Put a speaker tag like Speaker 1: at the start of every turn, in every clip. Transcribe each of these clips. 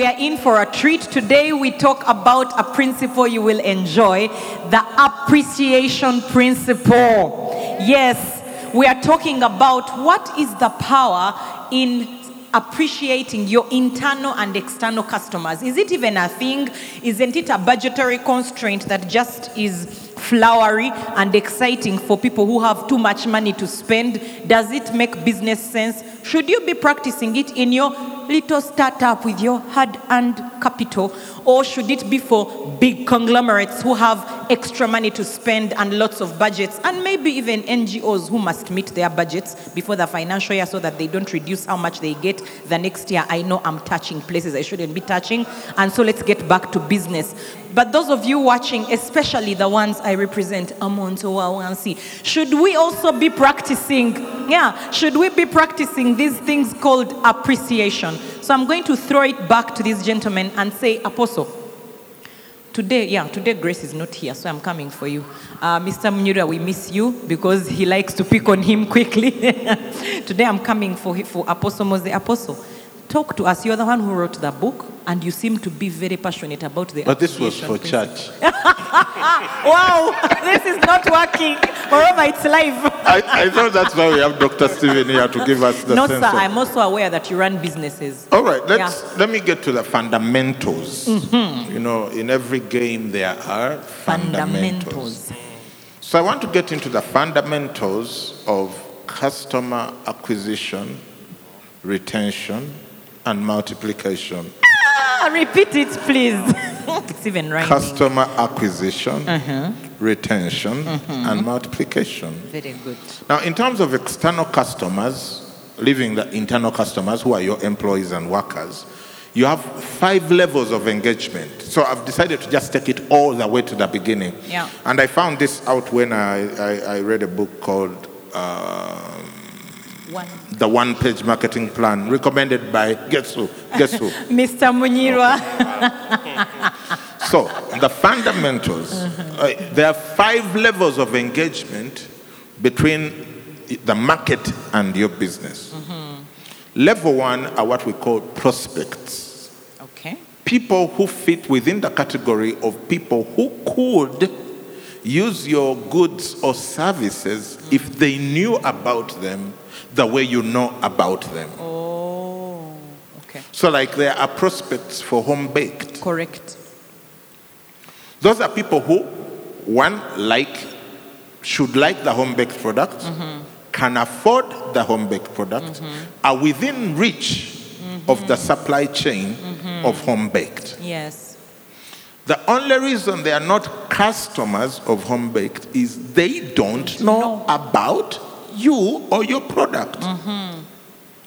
Speaker 1: We are in for a treat. Today we talk about a principle you will enjoy the appreciation principle. Yes, we are talking about what is the power in appreciating your internal and external customers. Is it even a thing? Isn't it a budgetary constraint that just is flowery and exciting for people who have too much money to spend? Does it make business sense? Should you be practicing it in your little startup with your hard earned capital? Or should it be for big conglomerates who have extra money to spend and lots of budgets, and maybe even NGOs who must meet their budgets before the financial year so that they don't reduce how much they get the next year? I know I'm touching places I shouldn't be touching, and so let's get back to business. But those of you watching, especially the ones I represent, Amonto Wawansi, should we also be practicing? Yeah, should we be practicing these things called appreciation? So I'm going to throw it back to this gentleman and say, Apostle, today, yeah, today Grace is not here, so I'm coming for you. Uh, Mr. Munyura, we miss you because he likes to pick on him quickly. today I'm coming for, for Apostle Mose. Apostle, talk to us. You're the one who wrote the book, and you seem to be very passionate about the.
Speaker 2: But this was for
Speaker 1: appreciation
Speaker 2: church.
Speaker 1: wow, this is not working. Moreover, it's live.
Speaker 2: I, I thought that's why we have Dr. Stephen here to give us the
Speaker 1: no, sir,
Speaker 2: of.
Speaker 1: I'm also aware that you run businesses.
Speaker 2: All right, let's let me get to the fundamentals. Mm-hmm. You know, in every game there are fundamentals.
Speaker 1: Fundamentals.
Speaker 2: So I want to get into the fundamentals of customer acquisition, retention, and multiplication.
Speaker 1: Ah, repeat it, please. it's even rhyming.
Speaker 2: Customer acquisition, retention, and multiplication.
Speaker 1: Very good.
Speaker 2: Now, in terms of external customers, leaving the internal customers who are your employees and workers, you have five levels of engagement. So I've decided to just take it all the way to the beginning.
Speaker 1: Yeah.
Speaker 2: And I found this out when I, I, I read a book called um,
Speaker 1: One.
Speaker 2: The One Page Marketing Plan, recommended by, guess who? Guess who?
Speaker 1: Mr. Munirwa.
Speaker 2: So, the fundamentals, uh, there are five levels of engagement between the market and your business. Level one are what we call prospects.
Speaker 1: Okay.
Speaker 2: People who fit within the category of people who could use your goods or services if they knew about them the way you know about them.
Speaker 1: Oh, okay.
Speaker 2: So, like, there are prospects for home baked.
Speaker 1: Correct.
Speaker 2: Those are people who, one, like, should like the home baked product, mm-hmm. can afford the home baked product, mm-hmm. are within reach of the mm-hmm. supply chain of home baked.
Speaker 1: Yes.
Speaker 2: The only reason they are not customers of home baked is they don't know about you or your product.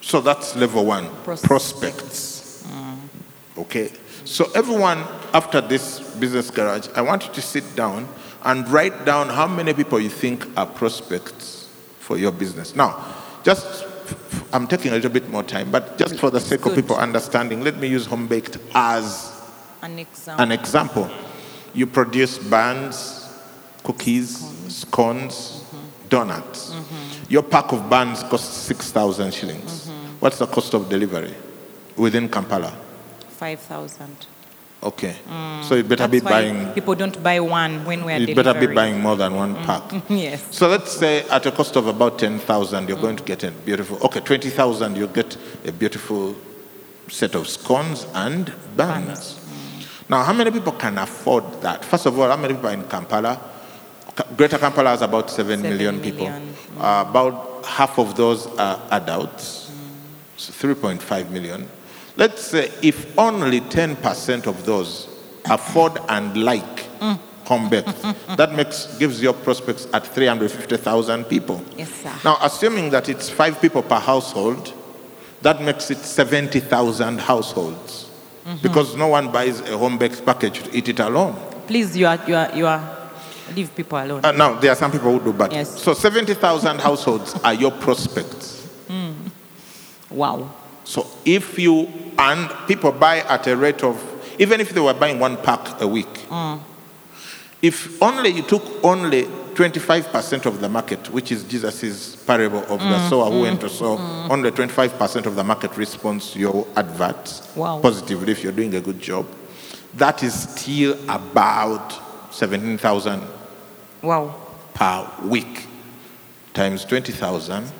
Speaker 2: So that's level one
Speaker 1: Prospects.
Speaker 2: prospects. Okay. So, everyone, after this business garage, I want you to sit down and write down how many people you think are prospects for your business. Now, just I'm taking a little bit more time, but just for the sake of people understanding, let me use home baked as
Speaker 1: An example.
Speaker 2: an example. You produce buns, cookies, scones, donuts. Your pack of bands costs 6,000 shillings. Mm-hmm. What's the cost of delivery within Kampala?
Speaker 1: 5,000.
Speaker 2: Okay. Mm. so you better be
Speaker 1: That's why
Speaker 2: buying
Speaker 1: People don't buy one when we're
Speaker 2: you better be buying more than one mm. pack.
Speaker 1: Yes.
Speaker 2: So let's say at a cost of about 10,000 you're going to mm. get a beautiful okay 20,000 you get a beautiful set of scones and buns. Now how many people can afford that? First of all, how many people are in Kampala? Greater Kampala has about seven
Speaker 1: Seven
Speaker 2: million people.
Speaker 1: million.
Speaker 2: Uh, about half of those are adults. So 3.5 million. Let's say if only 10% of those afford and like home baked, that makes gives your prospects at 350,000 people.
Speaker 1: Yes, sir.
Speaker 2: Now, assuming that it's five people per household, that makes it 70,000 households. Because no one buys a home baked package to eat it alone.
Speaker 1: Please, you are, you are, you are Leave people alone.
Speaker 2: Uh, now, there are some people who do, but
Speaker 1: Yes.
Speaker 2: so 70,000 households are your prospects. Hmm.
Speaker 1: wow.
Speaker 2: So if you, and people buy at a rate of, even if they were buying one pack a week, hmm. if only you took only 25% of the market, which is Jesus' parable of the hmm. sower who went to sow, only 25% of the market responds to your adverts
Speaker 1: Wow.
Speaker 2: positively if you're doing a good job. That is still about 17,000
Speaker 1: Wow.
Speaker 2: per week times 20,000.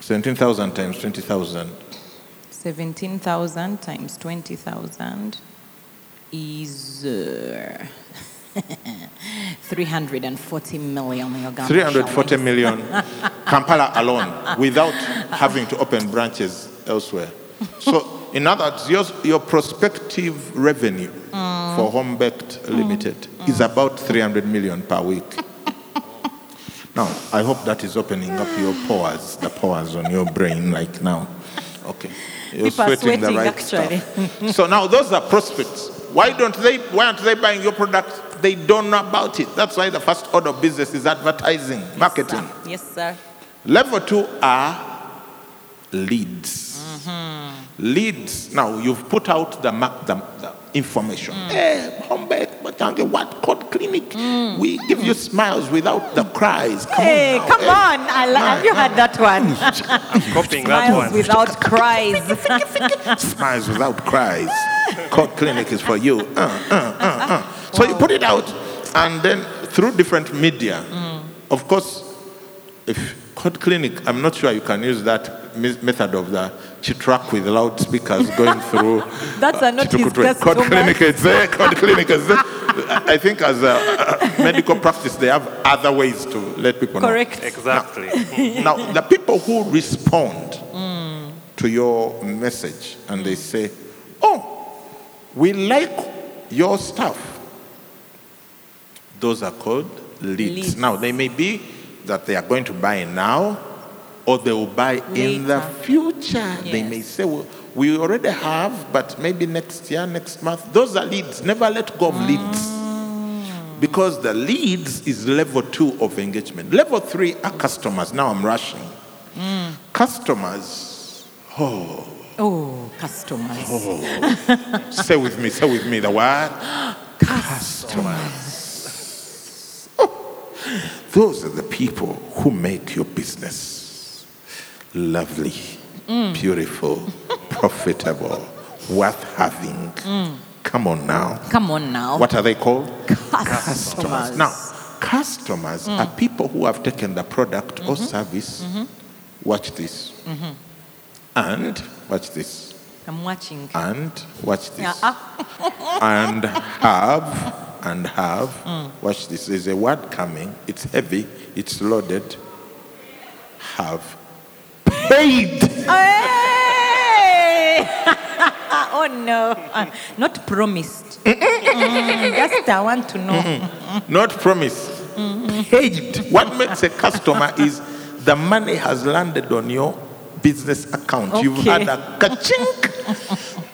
Speaker 2: 17,000 times 20,000.
Speaker 1: 17,000 times 20,000 is uh, 340 million Uganda
Speaker 2: 340
Speaker 1: shillings.
Speaker 2: million Kampala alone without having to open branches elsewhere. So, in other words, your, your prospective revenue for Home Baked Limited mm. is about 300 million per week. now, I hope that is opening up your pores, the pores on your brain like now. Okay. You're
Speaker 1: People are
Speaker 2: sweating the right
Speaker 1: actually.
Speaker 2: stuff. so now those are prospects. Why don't they? Why aren't they buying your product? They don't know about it. That's why the first order of business is advertising, marketing.
Speaker 1: Sir. Yes, sir.
Speaker 2: Level two are leads. Leads. Now you've put out the, ma- the, the information. Hey, Homebake, Batange, what Code clinic? We give you smiles without the cries. Come
Speaker 1: Hey,
Speaker 2: on now.
Speaker 1: come
Speaker 2: Hey.
Speaker 1: on. I lo- have you heard that one?
Speaker 3: I'm Copying that
Speaker 1: Smiles
Speaker 3: one.
Speaker 1: without cries.
Speaker 2: Smiles without cries. Code Clinic is for you. Uh, uh, uh, uh. So you put it out, and then through different media. Of course, if Code Clinic, I'm not sure you can use that method of the chitrak with loudspeakers going through.
Speaker 1: That's a not his
Speaker 2: Chitukutwe. Code
Speaker 1: customer.
Speaker 2: Clinic is there. Code Clinic is there. I think as a, a medical practice, they have other ways to let people know.
Speaker 1: Correct.
Speaker 3: Exactly.
Speaker 2: Now, the people who respond to your message and they say, Oh, we like your stuff, those are called leads.
Speaker 1: Leads.
Speaker 2: Now, they may be that they are going to buy now or they will buy in the
Speaker 1: Later.
Speaker 2: future. They may say, well, we already have, but maybe next year, next month. Those are leads. Never let go of ah. leads. Because the leads is level two of engagement. Level three are customers. Now I'm rushing. Hmm. Customers,
Speaker 1: Oh, Oh, customers. Oh.
Speaker 2: say with me, say with me the word customers. Oh, those are the people who make your business lovely, beautiful, profitable, worth having. Come on now.
Speaker 1: Come on now.
Speaker 2: What are they called?
Speaker 1: Customers.
Speaker 2: Now, customers are mm-hmm. people who have taken the product or mm-hmm. service. Mm-hmm. Watch this. And watch this.
Speaker 1: I'm watching.
Speaker 2: And watch this.
Speaker 1: Yeah, ah,
Speaker 2: and have and have. Mm. Watch this. There's a word coming. It's heavy. It's loaded. Have paid.
Speaker 1: Hey! oh no. Uh, Not promised. Mm, just I want to know.
Speaker 2: Not promise. Paid. What makes a customer is the money has landed on your business account. You've had a kachink.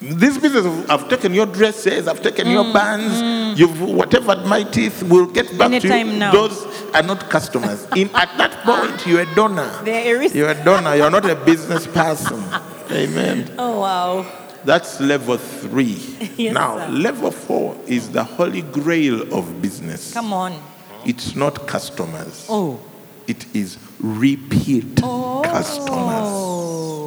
Speaker 2: This business, I've taken your dresses, I've taken your mm, bands, mm. you've whatever my teeth will get back to you.
Speaker 1: now.
Speaker 2: Those are not customers. In at that ah. point, you're a donor.
Speaker 1: They're a risk.
Speaker 2: You're a donor. You're not a business person. Amen.
Speaker 1: Oh wow.
Speaker 2: That's level three.
Speaker 1: Yes,
Speaker 2: now,
Speaker 1: sir.
Speaker 2: level four is the holy grail of business.
Speaker 1: Come on.
Speaker 2: It's not customers.
Speaker 1: Oh.
Speaker 2: It is repeat oh. customers.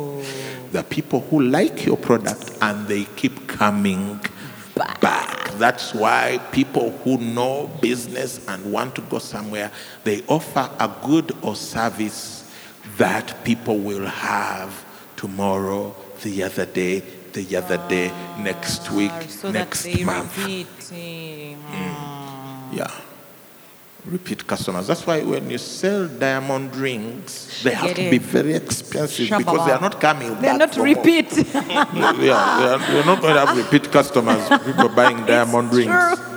Speaker 1: Oh.
Speaker 2: The people who like your product and they keep coming back. That's why people who know business and want to go somewhere, they offer a good or service that people will have tomorrow, the other day, the other day, next week,
Speaker 1: so
Speaker 2: next
Speaker 1: that they
Speaker 2: month.
Speaker 1: repeat. eh,
Speaker 2: Yeah. Repeat customers. That's why when you sell diamond rings, they have to be very expensive because they are not coming
Speaker 1: They're not repeat.
Speaker 2: yeah, they are, you're not going to have repeat customers. People buying diamond rings.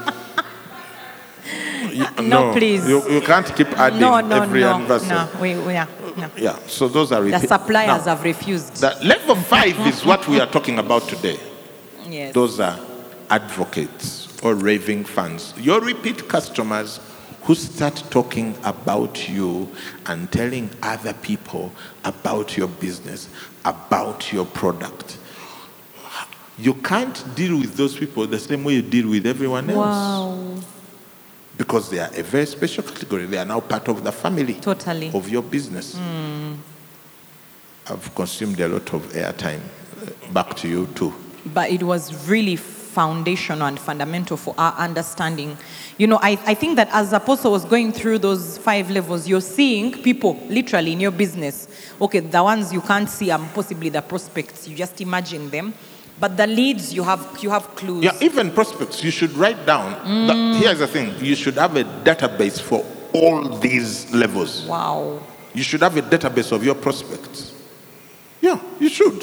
Speaker 2: You-
Speaker 1: No, please.
Speaker 2: You, you can't keep adding
Speaker 1: no, no,
Speaker 2: every
Speaker 1: no,
Speaker 2: anniversary.
Speaker 1: no. We, we are, no.
Speaker 2: Yeah, so those are
Speaker 1: The
Speaker 2: repeat.
Speaker 1: suppliers
Speaker 2: Now,
Speaker 1: have refused.
Speaker 2: the level five is what we are talking about today.
Speaker 1: yes.
Speaker 2: Those are advocates or raving fans. Your repeat customers who start talking about you and telling other people about your business, about your product. You can't deal with those people the same way you deal with everyone else
Speaker 1: Wow.
Speaker 2: because they are a very special category. They are now part of the family
Speaker 1: Totally.
Speaker 2: of your business. Hmm. I've consumed a lot of airtime. Back to you too.
Speaker 1: but it was really foundational and fundamental for our understanding. You know, I, I think that as Apostle was going through those five levels, you're seeing people literally in your business. Okay, the ones you can't see are possibly the prospects. You just imagine them. But the leads, you have, you have clues.
Speaker 2: Yeah, even prospects, you should write down. the- mm. here's the thing you should have a database for all these levels.
Speaker 1: Wow.
Speaker 2: You should have a database of your prospects. Yeah, you should.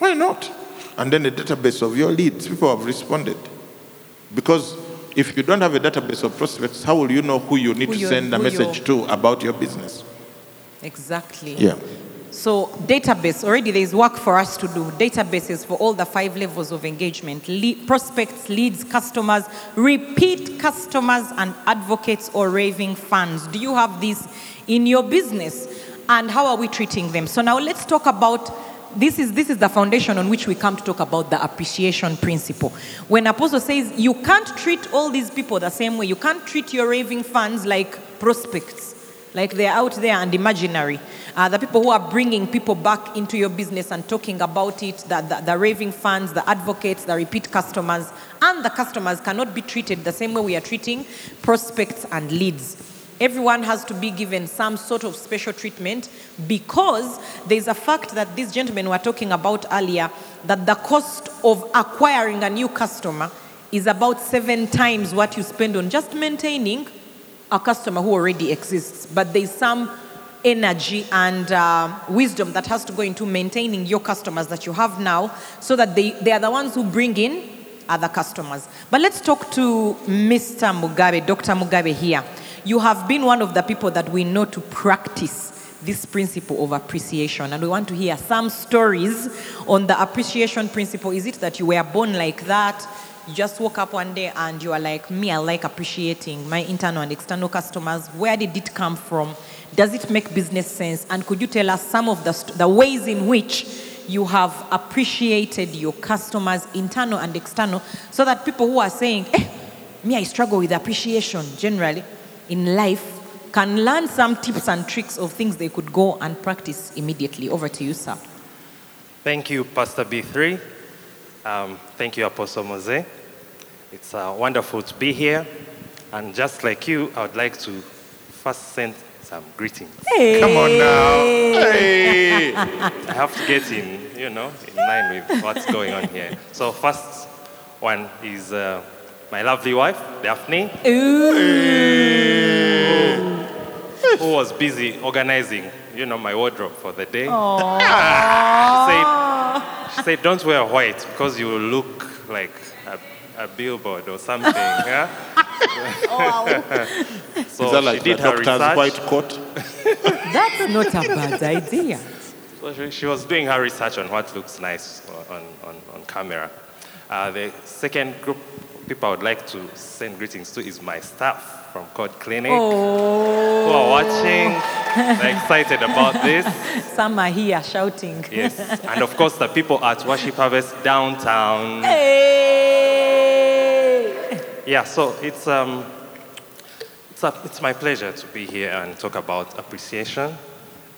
Speaker 2: Why not? And then a database of your leads. People have responded. Because if you don't have a database of prospects, how will you know who you need
Speaker 1: Who
Speaker 2: to send a message to about your business?
Speaker 1: Exactly.
Speaker 2: Yeah.
Speaker 1: So database, already there is work for us to do. Databases for all the five levels of engagement. Le- prospects, leads, customers, repeat customers, and advocates or raving fans. Do you have this in your business? And how are we treating them? So now let's talk about this is this is the foundation on which we come to talk about the appreciation principle. When Apostle says you can't treat all these people the same way, you can't treat your raving fans like prospects like they're out there and imaginary. Uh, the people who are bringing people back into your business and talking about it, the, the, the raving fans, the advocates, the repeat customers, and the customers cannot be treated the same way we are treating prospects and leads. Everyone has to be given some sort of special treatment because there's a fact that these gentlemen were talking about earlier that the cost of acquiring a new customer is about seven times what you spend on just maintaining a customer who already exists, but there's some energy and uh, wisdom that has to go into maintaining your customers that you have now so that they, they are the ones who bring in other customers. But let's talk to Mr. Mugabe, Dr. Mugabe here. You have been one of the people that we know to practice this principle of appreciation, and we want to hear some stories on the appreciation principle. Is it that you were born like that? You just woke up one day and you are like, me, I like appreciating my internal and external customers. Where did it come from? Does it make business sense? And could you tell us some of the, st- the ways in which you have appreciated your customers, internal and external, so that people who are saying, eh, me, I struggle with appreciation generally in life, can learn some tips and tricks of things they could go and practice immediately. Over to you, sir.
Speaker 3: Thank you, Pastor B3. Um, thank you, Apostle Mose. It's uh, wonderful to be here. And just like you, I would like to first send some greetings.
Speaker 2: Come on now. Hey.
Speaker 3: I have to get in, you know, in line with what's going on here. So first one is uh, my lovely wife, Daphne, who was busy organizing, you know, my wardrobe for the day. she said, she said, don't wear white because you look like a, a billboard or something. yeah? so
Speaker 2: Is that like
Speaker 3: she did
Speaker 2: the
Speaker 3: her
Speaker 2: doctor's
Speaker 3: research.
Speaker 2: white coat?
Speaker 1: That's not a bad idea.
Speaker 3: So she, she was doing her research on what looks nice on, on, on camera. Uh, the second group of people I would like to send greetings to is my staff from Code Clinic who are watching. They're excited about this.
Speaker 1: Some are here shouting.
Speaker 3: Yes. And of course, the people at Worship Harvest downtown.
Speaker 1: Hey!
Speaker 3: Yeah, so it's, um, it's, a, it's my pleasure to be here and talk about appreciation.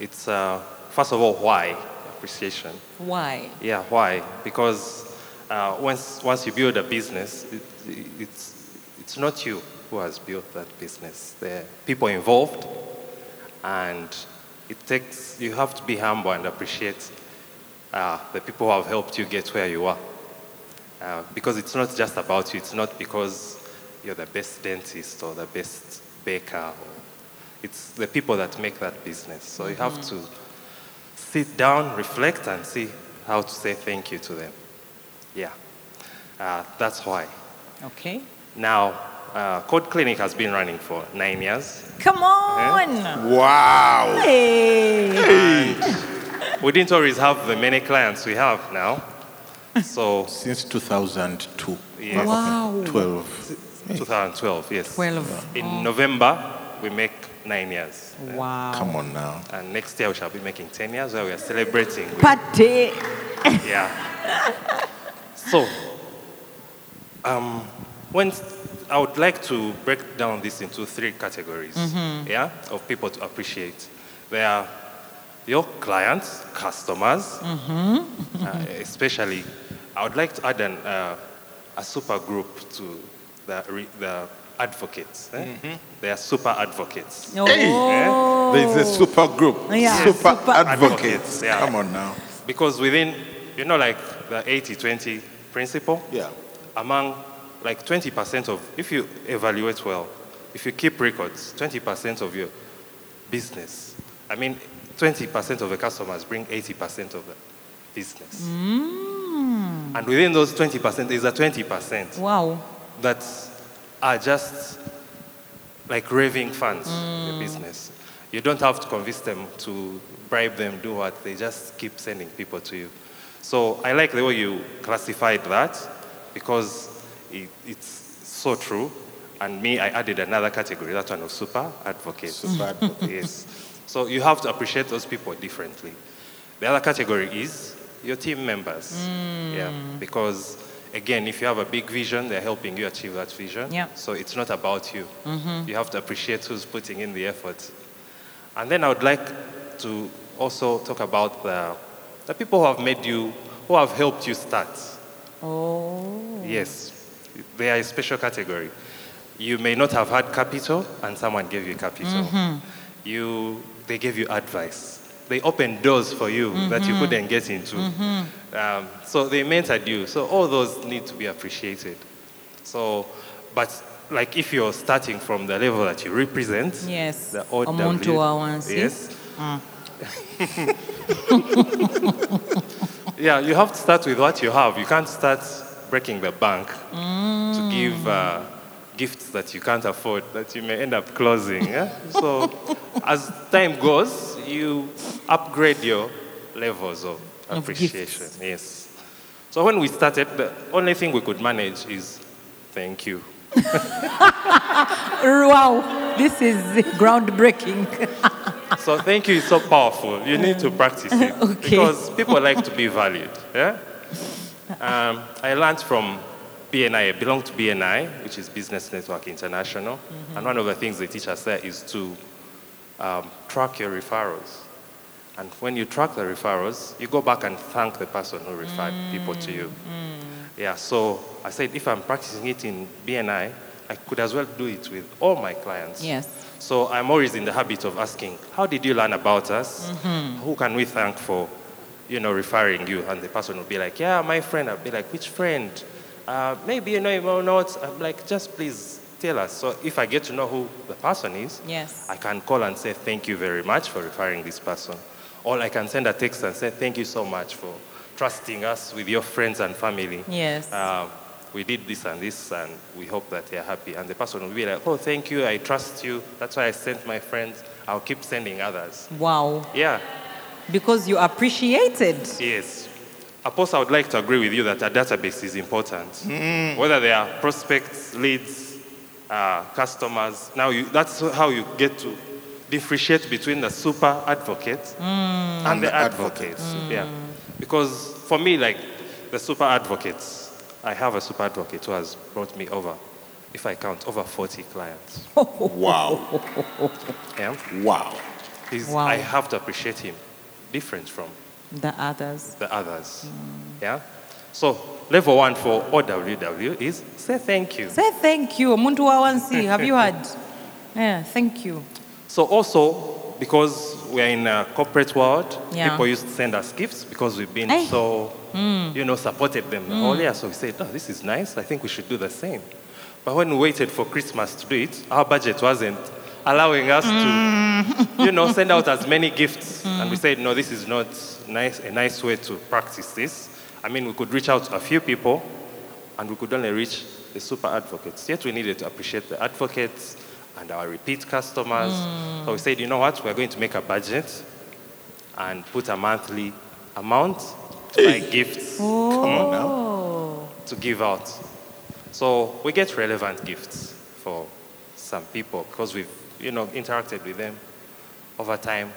Speaker 3: It's, uh, first of all, why appreciation?
Speaker 1: Why?
Speaker 3: Yeah, why? Because uh, once, once you build a business, it, it's, it's not you who has built that business. There are people involved, and it takes, you have to be humble and appreciate uh, the people who have helped you get where you are. Uh, because it's not just about you, it's not because you're the best dentist or the best baker. Or, it's the people that make that business. So you have to sit down, reflect, and see how to say thank you to them. Yeah, uh, that's why.
Speaker 1: Okay.
Speaker 3: Now, uh, Code Clinic has been running for nine years.
Speaker 1: Come on!
Speaker 2: Wow.
Speaker 1: Hey!
Speaker 3: We didn't always have the many clients we have now. So
Speaker 2: Since 2002.
Speaker 3: Yes.
Speaker 1: Wow.
Speaker 2: 12.
Speaker 1: 12.
Speaker 3: 2012, yes.
Speaker 1: Oh.
Speaker 3: In November, we make nine years.
Speaker 1: Wow.
Speaker 2: Come on now.
Speaker 3: And next year we shall be making 10 years where we are celebrating.
Speaker 1: Party.
Speaker 3: yeah. So, um, when I would like to break down this into three categories, yeah, of people to appreciate. There are your clients, customers, uh, especially. I would like to add an, uh, a super group to the, re- the advocates. eh? They are super advocates.
Speaker 1: Oh.
Speaker 2: There is a super group.
Speaker 1: Yeah.
Speaker 2: Super,
Speaker 1: Super
Speaker 2: advocates.
Speaker 3: advocates, yeah.
Speaker 2: Come on now.
Speaker 3: Because within, you know, like the 80 20 principle,
Speaker 2: Yeah.
Speaker 3: among like 20% of, if you evaluate well, if you keep records, 20% of your business, I mean, 20% of the customers bring 80% of the business. Mm. And within those 20%, there's a 20%
Speaker 1: Wow.
Speaker 3: that are just like raving fans in the mm. business. You don't have to convince them to bribe them, do what, they just keep sending people to you. So I like the way you classified that because it, it's so true. And me, I added another category, that one of super advocates.
Speaker 2: Super advocates.
Speaker 3: yes. So you have to appreciate those people differently. The other category is your team members. Mm. Yeah. Because again, if you have a big vision, they're helping you achieve that vision.
Speaker 1: Yeah.
Speaker 3: So it's not about you. Mm-hmm. You have to appreciate who's putting in the effort. And then I would like to also talk about the, the people who have made you, who have helped you start.
Speaker 1: Oh.
Speaker 3: Yes, they are a special category. You may not have had capital, and someone gave you capital. You, they gave you advice. They opened doors for you that you couldn't get into. Um, so they mentored you. So all those need to be appreciated. So, but like if you're starting from the level that you represent,
Speaker 1: Yes.
Speaker 3: the OW,
Speaker 1: wawansi.
Speaker 3: yes. yeah, you have to start with what you have. You can't start breaking the bank to give uh, gifts that you can't afford, that you may end up closing. Yeah? So, as time goes, you upgrade your levels of
Speaker 1: Of
Speaker 3: appreciation.
Speaker 1: gifts.
Speaker 3: Yes. So when we started, the only thing we could manage is thank you.
Speaker 1: Wow. This is groundbreaking.
Speaker 3: So thank you is so powerful. You need to practice it
Speaker 1: Okay.
Speaker 3: because people like to be valued. Yeah. Um, I learned from BNI. I belong to BNI, which is Business Network International, and one of the things they teach us there is to um, track your referrals. And when you track the referrals, you go back and thank the person who referred people to you. Yeah, so I said if I'm practicing it in BNI, I could as well do it with all my clients.
Speaker 1: Yes.
Speaker 3: So I'm always in the habit of asking, how did you learn about us? Who can we thank for, you know, referring you? And the person will be like, yeah, my friend. I'll be like, which friend? Uh, maybe you know him or not. I'm like, just please tell us. So if I get to know who the person is,
Speaker 1: Yes.
Speaker 3: I can call and say, thank you very much for referring this person. Or I can send a text and say, thank you so much for trusting us with your friends and family.
Speaker 1: Yes.
Speaker 3: Uh, we did this and this, and we hope that they're happy. And the person will be like, oh, thank you, I trust you. That's why I sent my friends. I'll keep sending others.
Speaker 1: Wow.
Speaker 3: Yeah,
Speaker 1: Because you appreciated.
Speaker 3: yes. Apostle, I would like to agree with you that a database is important. Mm. Whether they are prospects, leads, uh, customers. Now, you, that's how you get to differentiate between the super advocates mm. and, the,
Speaker 2: the
Speaker 3: advocates. Mm. Yeah. Because for me, like the super advocates, I have a super advocate who has brought me over, if I count, over 40 clients.
Speaker 2: Wow.
Speaker 3: Yeah.
Speaker 2: Wow.
Speaker 3: He's,
Speaker 1: Wow.
Speaker 3: I have to appreciate him, different from
Speaker 1: The others.
Speaker 3: the others. Yeah? So, level one for OWW is say thank you.
Speaker 1: Say thank you. Muntu wawansi. Have you heard? Yeah, thank you.
Speaker 3: So, also, because we're in a corporate world,
Speaker 1: Yeah.
Speaker 3: people used to send us gifts because we've been
Speaker 1: Hey.
Speaker 3: so, mm. you know, supported them the whole year. So, we said, oh, this is nice. I think we should do the same. But when we waited for Christmas to do it, our budget wasn't allowing us to, mm. you know, send out as many gifts. Mm. And we said, no, this is not nice, a nice way to practice this. I mean, we could reach out to a few people, and we could only reach the super advocates. Yet we needed to appreciate the advocates and our repeat customers. So we said, you know what, we're going to make a budget and put a monthly amount to buy gifts
Speaker 2: Come on now.
Speaker 3: To give out. So we get relevant gifts for some people because we've, you know, interacted with them over time.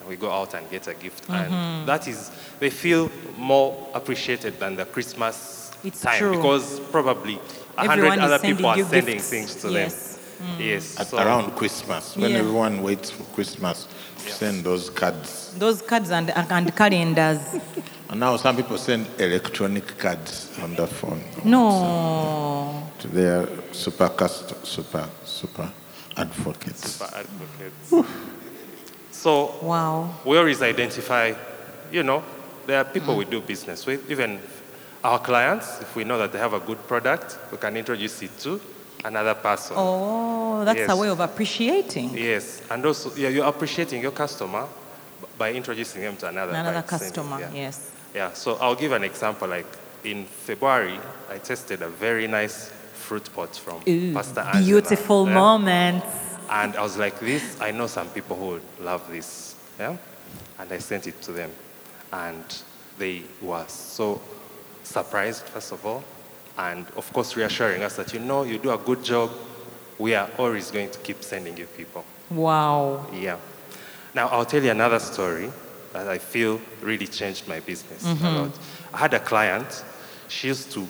Speaker 3: And we go out and get a gift.
Speaker 1: Mm-hmm.
Speaker 3: And that is, they feel more appreciated than the Christmas
Speaker 1: It's
Speaker 3: time
Speaker 1: true.
Speaker 3: because probably a hundred other people are
Speaker 1: you
Speaker 3: sending things to
Speaker 1: Yes.
Speaker 3: them. Mm. Yes.
Speaker 2: At,
Speaker 3: so-
Speaker 2: around Christmas, when
Speaker 1: Yeah.
Speaker 2: everyone waits for Christmas, to send those cards.
Speaker 1: Those cards and, and calendars.
Speaker 2: And now some people send electronic cards on the phone
Speaker 1: No.
Speaker 2: to their super cust- super super advocates.
Speaker 3: super advocates. So
Speaker 1: Wow.
Speaker 3: we always identify, you know, there are people mm. we do business with, even our clients, if we know that they have a good product, we can introduce it to another person.
Speaker 1: Oh, that's
Speaker 3: Yes.
Speaker 1: a way of appreciating.
Speaker 3: Yes, and also yeah, you're appreciating your customer by introducing them to another,
Speaker 1: Another customer,
Speaker 3: yeah.
Speaker 1: yes.
Speaker 3: Yeah, so I'll give an example. Like in February, I tested a very nice fruit pot from
Speaker 1: Ooh,
Speaker 3: Pastor Angela.
Speaker 1: beautiful
Speaker 3: yeah.
Speaker 1: moments.
Speaker 3: And I was like, this, I know some people who love this. Yeah? And I sent it to them. And they were so surprised, first of all. And of course, reassuring us that, you know, you do a good job. We are always going to keep sending you people.
Speaker 1: Wow.
Speaker 3: Yeah. Now, I'll tell you another story that I feel really changed my business a mm-hmm. lot. I had a client, she used to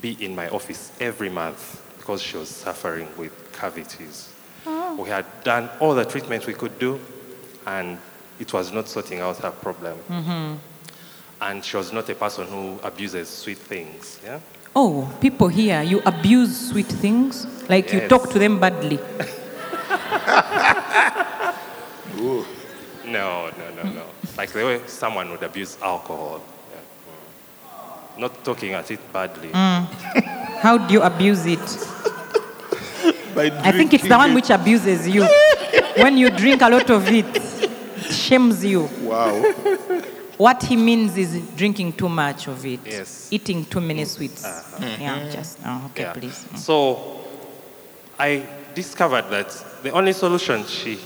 Speaker 3: be in my office every month because she was suffering with cavities. Oh. We had done all the treatment we could do, and it was not sorting out her problem. Mm-hmm. And she was not a person who abuses sweet things. Yeah?
Speaker 1: Oh, people here, you abuse sweet things? Like you talk to them badly.
Speaker 2: Ooh.
Speaker 3: No, no, no, no. Like the way someone would abuse alcohol. Yeah. Mm. Not talking at it badly.
Speaker 1: How do you abuse it?
Speaker 2: By
Speaker 1: I think it's the one which abuses you. when you drink a lot of it, it shames you.
Speaker 2: Wow.
Speaker 1: What he means is drinking too much of it.
Speaker 3: Yes.
Speaker 1: Eating too many sweets. Yeah, just, oh, okay,
Speaker 3: Yeah.
Speaker 1: please. Mm.
Speaker 3: So I discovered that the only solution she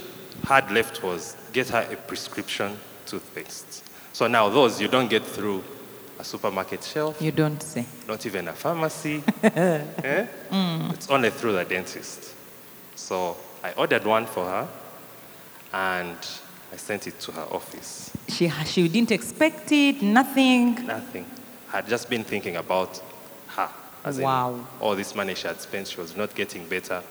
Speaker 3: had left was get her a prescription toothpaste. So now those you don't get through a supermarket shelf,
Speaker 1: You don't say.
Speaker 3: not even a pharmacy. eh? It's only through the dentist. So I ordered one for her and I sent it to her office.
Speaker 1: She, she didn't expect it, nothing.
Speaker 3: Nothing. I had just been thinking about her. As in
Speaker 1: Wow.
Speaker 3: all this money she had spent, she was not getting better.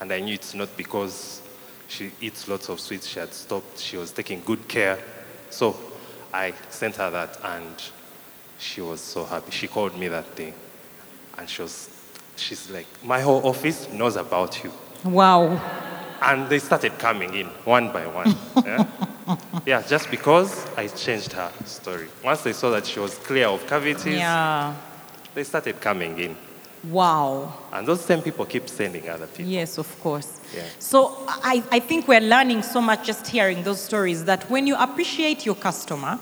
Speaker 3: And I knew it's not because she eats lots of sweets, she had stopped, she was taking good care. So I sent her that and she was so happy. She called me that day and she was, she's like, my whole office knows about you.
Speaker 1: Wow.
Speaker 3: And they started coming in one by one. yeah? yeah, just because I changed her story. Once they saw that she was clear of cavities,
Speaker 1: Yeah.
Speaker 3: they started coming in.
Speaker 1: Wow.
Speaker 3: And those same people keep sending other people.
Speaker 1: Yes, of course.
Speaker 3: Yeah.
Speaker 1: So I, I think we're learning so much just hearing those stories that when you appreciate your customer,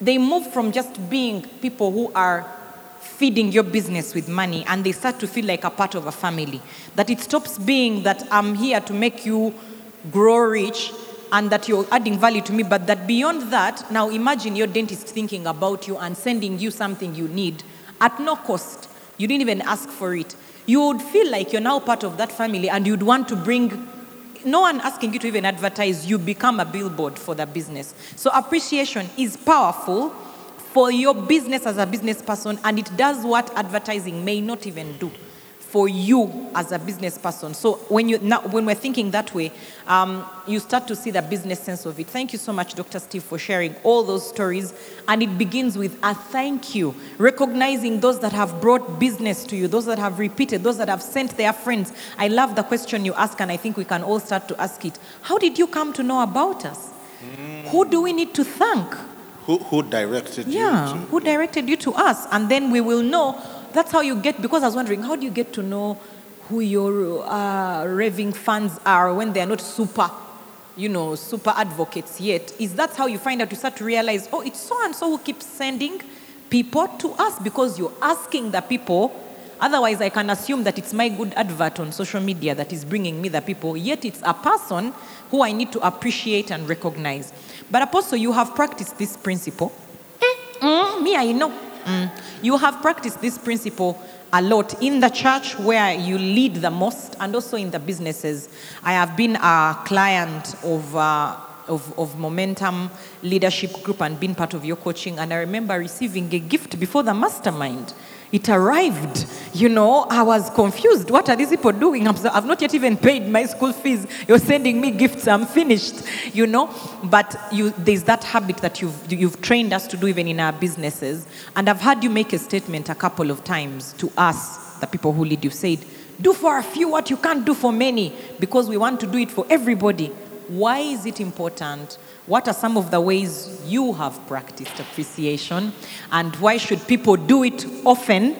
Speaker 1: they move from just being people who are feeding your business with money and they start to feel like a part of a family. That it stops being that I'm here to make you grow rich and that you're adding value to me, but that beyond that, now imagine your dentist thinking about you and sending you something you need at no cost. You didn't even ask for it. You would feel like you're now part of that family and you'd want to bring no one asking you to even advertise, you become a billboard for the business. So appreciation is powerful for your business as a business person, and it does what advertising may not even do for you as a business person. So when you now, when we're thinking that way, um, you start to see the business sense of it. Thank you so much, Dr. Steve, for sharing all those stories. And it begins with a thank you, recognizing those that have brought business to you, those that have repeated, those that have sent their friends. I love the question you ask, and I think we can all start to ask it. How did you come to know about us? Who do we need to thank?
Speaker 2: Who, who directed
Speaker 1: Yeah,
Speaker 2: you to?
Speaker 1: who directed you to us? And then we will know. That's how you get, because I was wondering, how do you get to know who your uh, raving fans are when they're not super, you know, super advocates yet? Is that how you find out? You start to realize, oh, it's so and so who keeps sending people to us because you're asking the people. Otherwise, I can assume that it's my good advert on social media that is bringing me the people, yet it's a person who I need to appreciate and recognize. But Apostle, you have practiced this principle. Mm, me, I know. Mm. You have practiced this principle a lot in the church where you lead the most and also in the businesses. I have been a client of. Uh, of, of momentum leadership group and been part of your coaching and i remember receiving a gift before the mastermind it arrived. You know i was confused. What are these people doing? So, i've not yet even paid my school fees. You're sending me gifts. I'm finished. You know? But you, there's that habit that you've, you've trained us to do even in our businesses. And i've heard you make a statement a couple of times to us the people who lead. You said do for a few what you can't do for many because we want to do it for everybody. Why is it important? What are some of the ways you have practiced appreciation? And why should people do it often?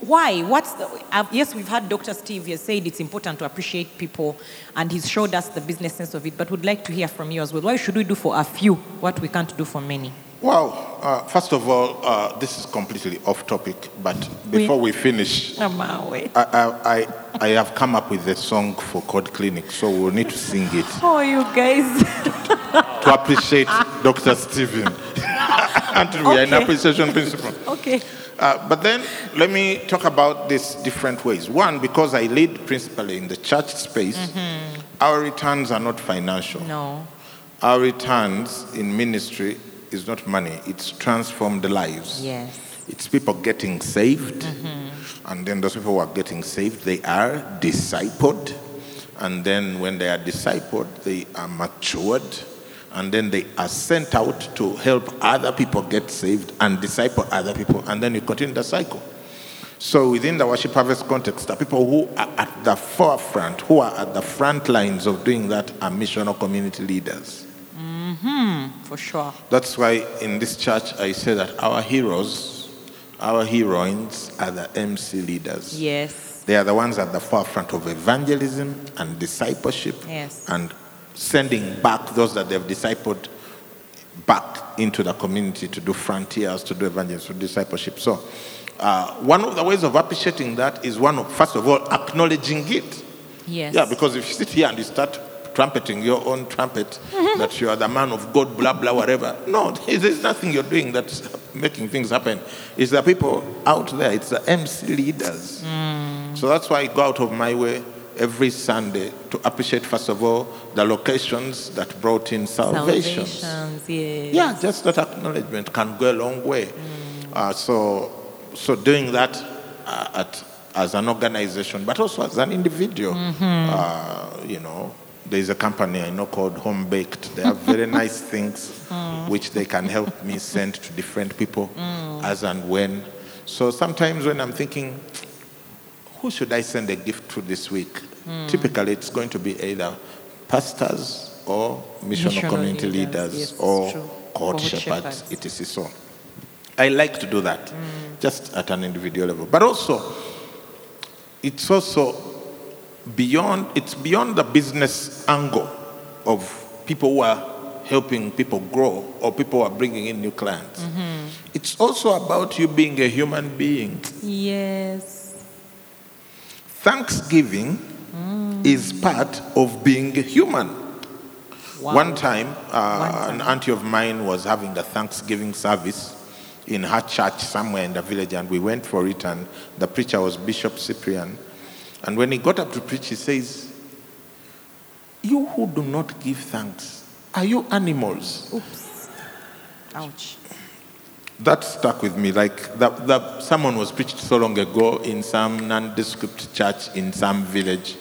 Speaker 1: Why? What's the, uh, yes, we've had Dr. Steve here said it's important to appreciate people, and he's showed us the business sense of it. But would like to hear from you as well. Why should we do for a few what we can't do for many?
Speaker 2: Well, uh, first of all, uh, this is completely off topic, but before we, we finish, I, I, I, I, have come up with a song for Code Clinic, so we'll need to sing it.
Speaker 1: Oh, you guys.
Speaker 2: to appreciate Dr. Stephen. and we okay. are in appreciation principle.
Speaker 1: Okay.
Speaker 2: Uh, but then let me talk about this different ways. One, because I lead principally in the church space, mm-hmm. our returns are not financial.
Speaker 1: No.
Speaker 2: Our returns in ministry is not money, it's transformed lives.
Speaker 1: Yes.
Speaker 2: It's people getting saved, mm-hmm. and then those people who are getting saved, they are discipled. And then when they are discipled, they are matured. And then they are sent out to help other people get saved and disciple other people. And then you continue the cycle. So within the worship harvest context, the people who are at the forefront, who are at the front lines of doing that, are missional community leaders.
Speaker 1: Mm-hmm, for sure.
Speaker 2: That's why in this church I say that our heroes, our heroines are the MC leaders.
Speaker 1: Yes.
Speaker 2: They are the ones at the forefront of evangelism and discipleship
Speaker 1: yes.
Speaker 2: and sending back those that they've discipled back into the community to do frontiers, to do evangelism, to discipleship. So, uh, one of the ways of appreciating that is one of, first of all, acknowledging it.
Speaker 1: Yes.
Speaker 2: Yeah, because if you sit here and you start trumpeting your own trumpet that you are the man of God, blah, blah, whatever. No, there's nothing you're doing that's making things happen. It's the people out there, it's the MC leaders. Mm. So that's why I go out of my way every Sunday to appreciate, first of all, the locations that brought in salvation.
Speaker 1: Salvations, yes.
Speaker 2: Yeah, just that acknowledgement can go a long way. Mm. Uh, so, so doing that uh, at, as an organization, but also as an individual, mm-hmm. uh, you know, there's a company I know called Home Baked. They have very nice things mm. which they can help me send to different people mm. as and when. So sometimes when I'm thinking, who should I send a gift to this week? Mm. Typically, it's going to be either pastors or missional community leaders, leaders yes, or court shepherds, shepherds, etc. So I like to do that, mm. just at an individual level. But also, it's also beyond, it's beyond the business angle of people who are helping people grow or people who are bringing in new clients. Mm-hmm. It's also about you being a human being.
Speaker 1: Yes.
Speaker 2: Thanksgiving mm. is part of being human. Wow. One time, uh, One time, an auntie of mine was having a Thanksgiving service in her church somewhere in the village, and we went for it, and the preacher was Bishop Cyprian. And when he got up to preach, he says, You who do not give thanks, are you animals?
Speaker 1: Oops. Ouch.
Speaker 2: That stuck with me. Like that, that someone was preached so long ago in some nondescript church in some village,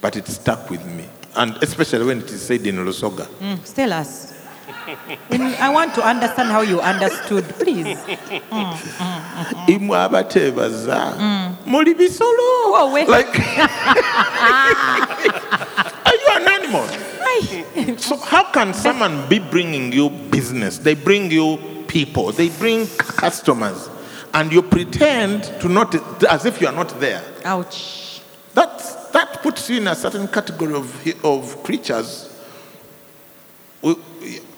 Speaker 2: but it stuck with me. And especially when it is said in Lusoga.
Speaker 1: Mm, tell us. I want to understand how you understood, please.
Speaker 2: Mm, mm, mm, Abateebaza muli bisolo. Like, are you an animal? so how can someone be bringing you business? They bring you people. They bring customers, and you pretend to not as if you are not there.
Speaker 1: Ouch.
Speaker 2: That that puts you in a certain category of of creatures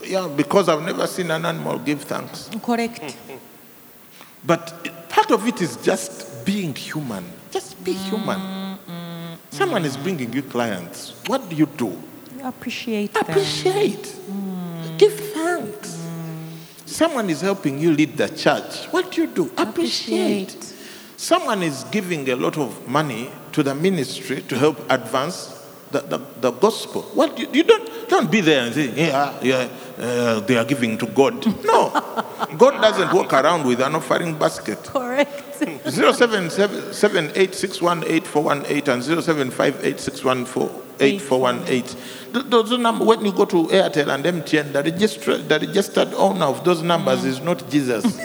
Speaker 2: yeah, because I've never seen an animal give thanks.
Speaker 1: Correct.
Speaker 2: But part of it is just being human. Just be human. Someone is bringing you clients. What do you do?
Speaker 1: You appreciate
Speaker 2: Appreciate.
Speaker 1: Mm.
Speaker 2: Give thanks. Someone is helping you lead the church. What do you do? Appreciate.
Speaker 1: Appreciate.
Speaker 2: Someone is giving a lot of money to the ministry to help advance the, the, the gospel. What do you, you don't don't be there and say, yeah, yeah, uh, they are giving to God. No, God doesn't walk around with an offering basket.
Speaker 1: Correct.
Speaker 2: 0778618418 and 0758614818. Th- Those numbers, when you go to Airtel and MTN, the, registra- the registered owner of those numbers is not Jesus.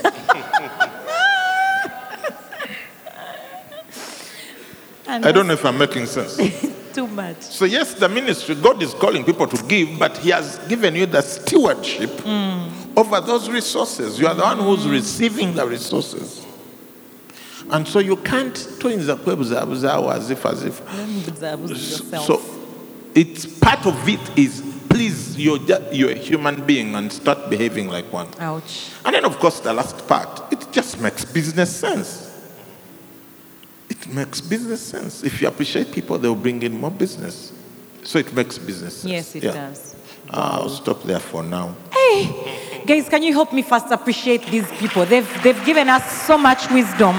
Speaker 2: I don't know if I'm making sense.
Speaker 1: too much.
Speaker 2: So, yes, the ministry, God is calling people to give, but He has given you the stewardship mm. over those resources. You are the one who's receiving the resources. And so you can't twins as if as if. So it's part of it is please you're you're a human being and start behaving like one.
Speaker 1: Ouch.
Speaker 2: And then of course the last part, it just makes business sense. It makes business sense. If you appreciate people, they'll bring in more business. So it makes business sense.
Speaker 1: Yes, it
Speaker 2: Yeah.
Speaker 1: does.
Speaker 2: I'll stop there for now.
Speaker 1: Hey, guys, can you help me first appreciate these people? They've, they've given us so much wisdom.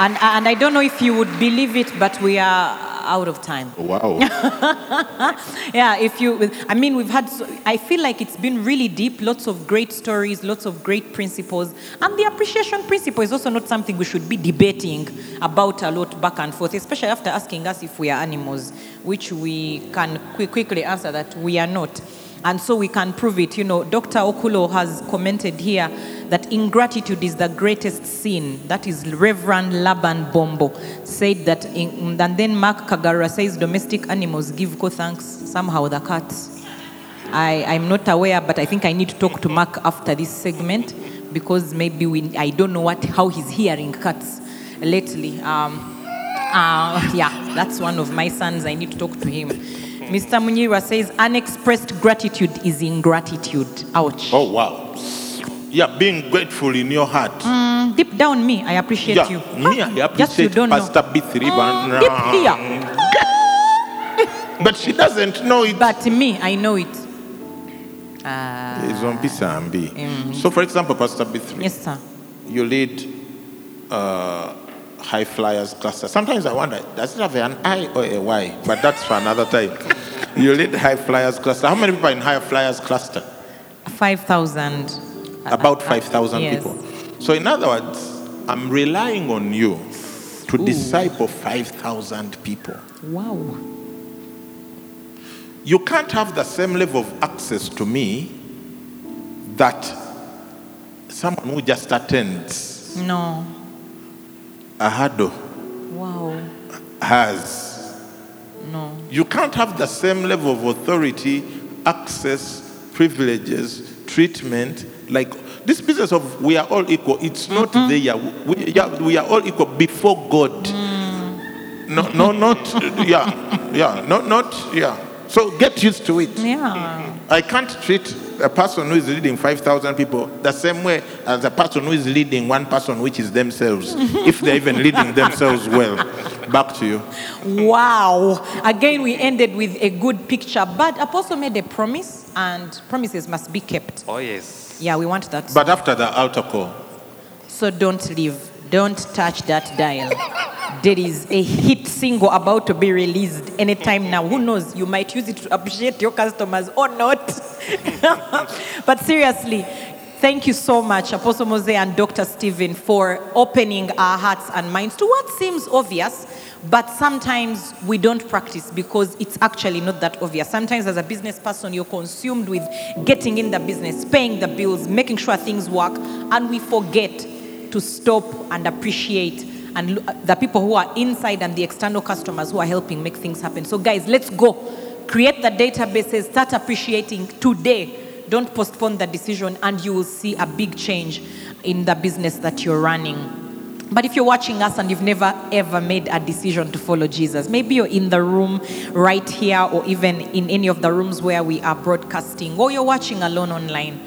Speaker 1: And, and I don't know if you would believe it, but we are out of time.
Speaker 2: Oh, wow.
Speaker 1: Yeah, if you, I mean, we've had, so, I feel like it's been really deep, lots of great stories, lots of great principles. And the appreciation principle is also not something we should be debating about a lot back and forth, especially after asking us if we are animals, which we can qui- quickly answer that we are not. And so we can prove it. You know, Dr. Okulo has commented here that ingratitude is the greatest sin. That is Reverend Laban Bombo said that. In, and then Mark Kagara says domestic animals give thanks. Somehow the cats. I, I'm not aware, but I think I need to talk to Mark after this segment because maybe we, I don't know what how he's hearing cats lately. Um, uh, yeah, that's one of my sons. I need to talk to him. Mr. Munira says unexpressed gratitude is ingratitude. Ouch.
Speaker 2: Oh, wow. Yeah, being grateful in your heart.
Speaker 1: Mm, deep down, me, I appreciate
Speaker 2: yeah,
Speaker 1: you.
Speaker 2: me, I
Speaker 1: Just you don't know.
Speaker 2: Pastor B3.
Speaker 1: Mm,
Speaker 2: but,
Speaker 1: deep here.
Speaker 2: but she doesn't know it.
Speaker 1: But me, I know it.
Speaker 2: It's on Pisambi. So, for example, Pastor B3,
Speaker 1: Yes, sir.
Speaker 2: you lead uh, high flyers cluster. Sometimes I wonder, does it have an I or a Y? But that's for another time. you lead high flyers cluster. How many people are in high flyers cluster?
Speaker 1: 5,000.
Speaker 2: About uh, uh, 5,000
Speaker 1: yes.
Speaker 2: people. So, in other words, I'm relying on you to disciple 5,000 people.
Speaker 1: Wow.
Speaker 2: You can't have the same level of access to me that someone who just attends
Speaker 1: No.
Speaker 2: A huddle
Speaker 1: Wow.
Speaker 2: has.
Speaker 1: No.
Speaker 2: You can't have the same level of authority, access, privileges, treatment. Like this business of we are all equal, it's not mm-hmm. there. We, yeah, we are all equal before God. Mm. No, no, not, yeah, yeah, not, not, yeah. So get used to it.
Speaker 1: Yeah.
Speaker 2: I can't treat a person who is leading 5,000 people the same way as a person who is leading one person, which is themselves, if they're even leading themselves well. Back to you.
Speaker 1: Wow. Again, we ended with a good picture, but Apostle made a promise, and promises must be kept.
Speaker 3: Oh, yes.
Speaker 1: Yeah, we want that.
Speaker 2: But after the altar call,
Speaker 1: So don't leave. Don't touch that dial. There is a hit single about to be released anytime now. Who knows? You might use it to appreciate your customers or not. but seriously, thank you so much, Apostle Mose and Dr. Stephen, for opening our hearts and minds to what seems obvious. But sometimes we don't practice because it's actually not that obvious. Sometimes, as a business person, you're consumed with getting in the business, paying the bills, making sure things work, and we forget to stop and appreciate and uh, the people who are inside and the external customers who are helping make things happen. So, guys, let's go. Create the databases, start appreciating today. Don't postpone the decision, and you will see a big change in the business that you're running. But if you're watching us and you've never ever made a decision to follow Jesus, maybe you're in the room right here or even in any of the rooms where we are broadcasting, or you're watching alone online.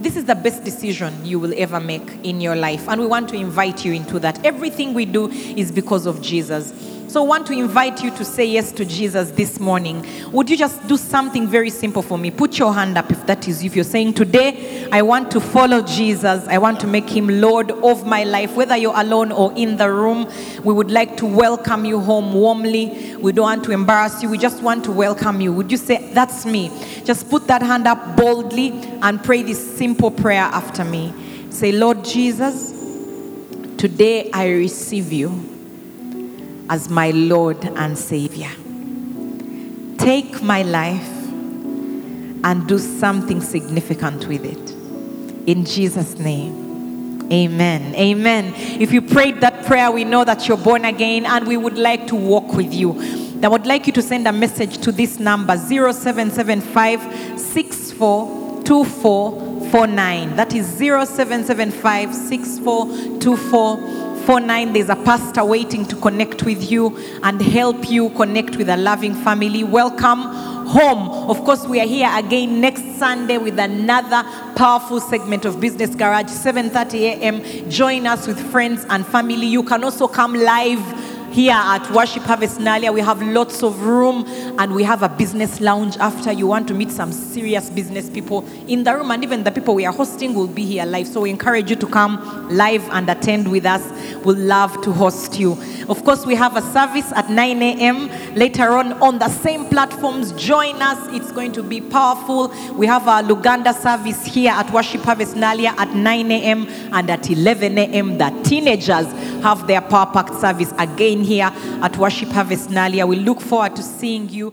Speaker 1: This is the best decision you will ever make in your life. And we want to invite you into that. Everything we do is because of Jesus. So I want to invite you to say yes to Jesus this morning. Would you just do something very simple for me? Put your hand up if that is you. If you're saying, Today I want to follow Jesus, I want to make him Lord of my life, whether you're alone or in the room, we would like to welcome you home warmly. We don't want to embarrass you, we just want to welcome you. Would you say, That's me? Just put that hand up boldly and pray this simple prayer after me. Say, Lord Jesus, today I receive you as my Lord and Savior. Take my life and do something significant with it. In Jesus' name. Amen. Amen. If you prayed that prayer, we know that you're born again and we would like to walk with you. I would like you to send a message to this number 0775 642449. That is 0775 642449. There's a pastor waiting to connect with you and help you connect with a loving family. Welcome home. Of course, we are here again next Sunday with another powerful segment of Business Garage, 7:30 a.m. Join us with friends and family. You can also come live here at Worship Harvest Naalya. We have lots of room and we have a business lounge after you want to meet some serious business people in the room. And even the people we are hosting will be here live. So we encourage you to come live and attend with us. We'll love to host you. Of course, we have a service at 9 a.m. later on on the same platforms. Join us. It's going to be powerful. We have our Luganda service here at Worship Harvest Naalya at 9 a.m. and at 11 a.m. The teenagers have their power packed service again here at Worship Harvest Naalya. We look forward to seeing you.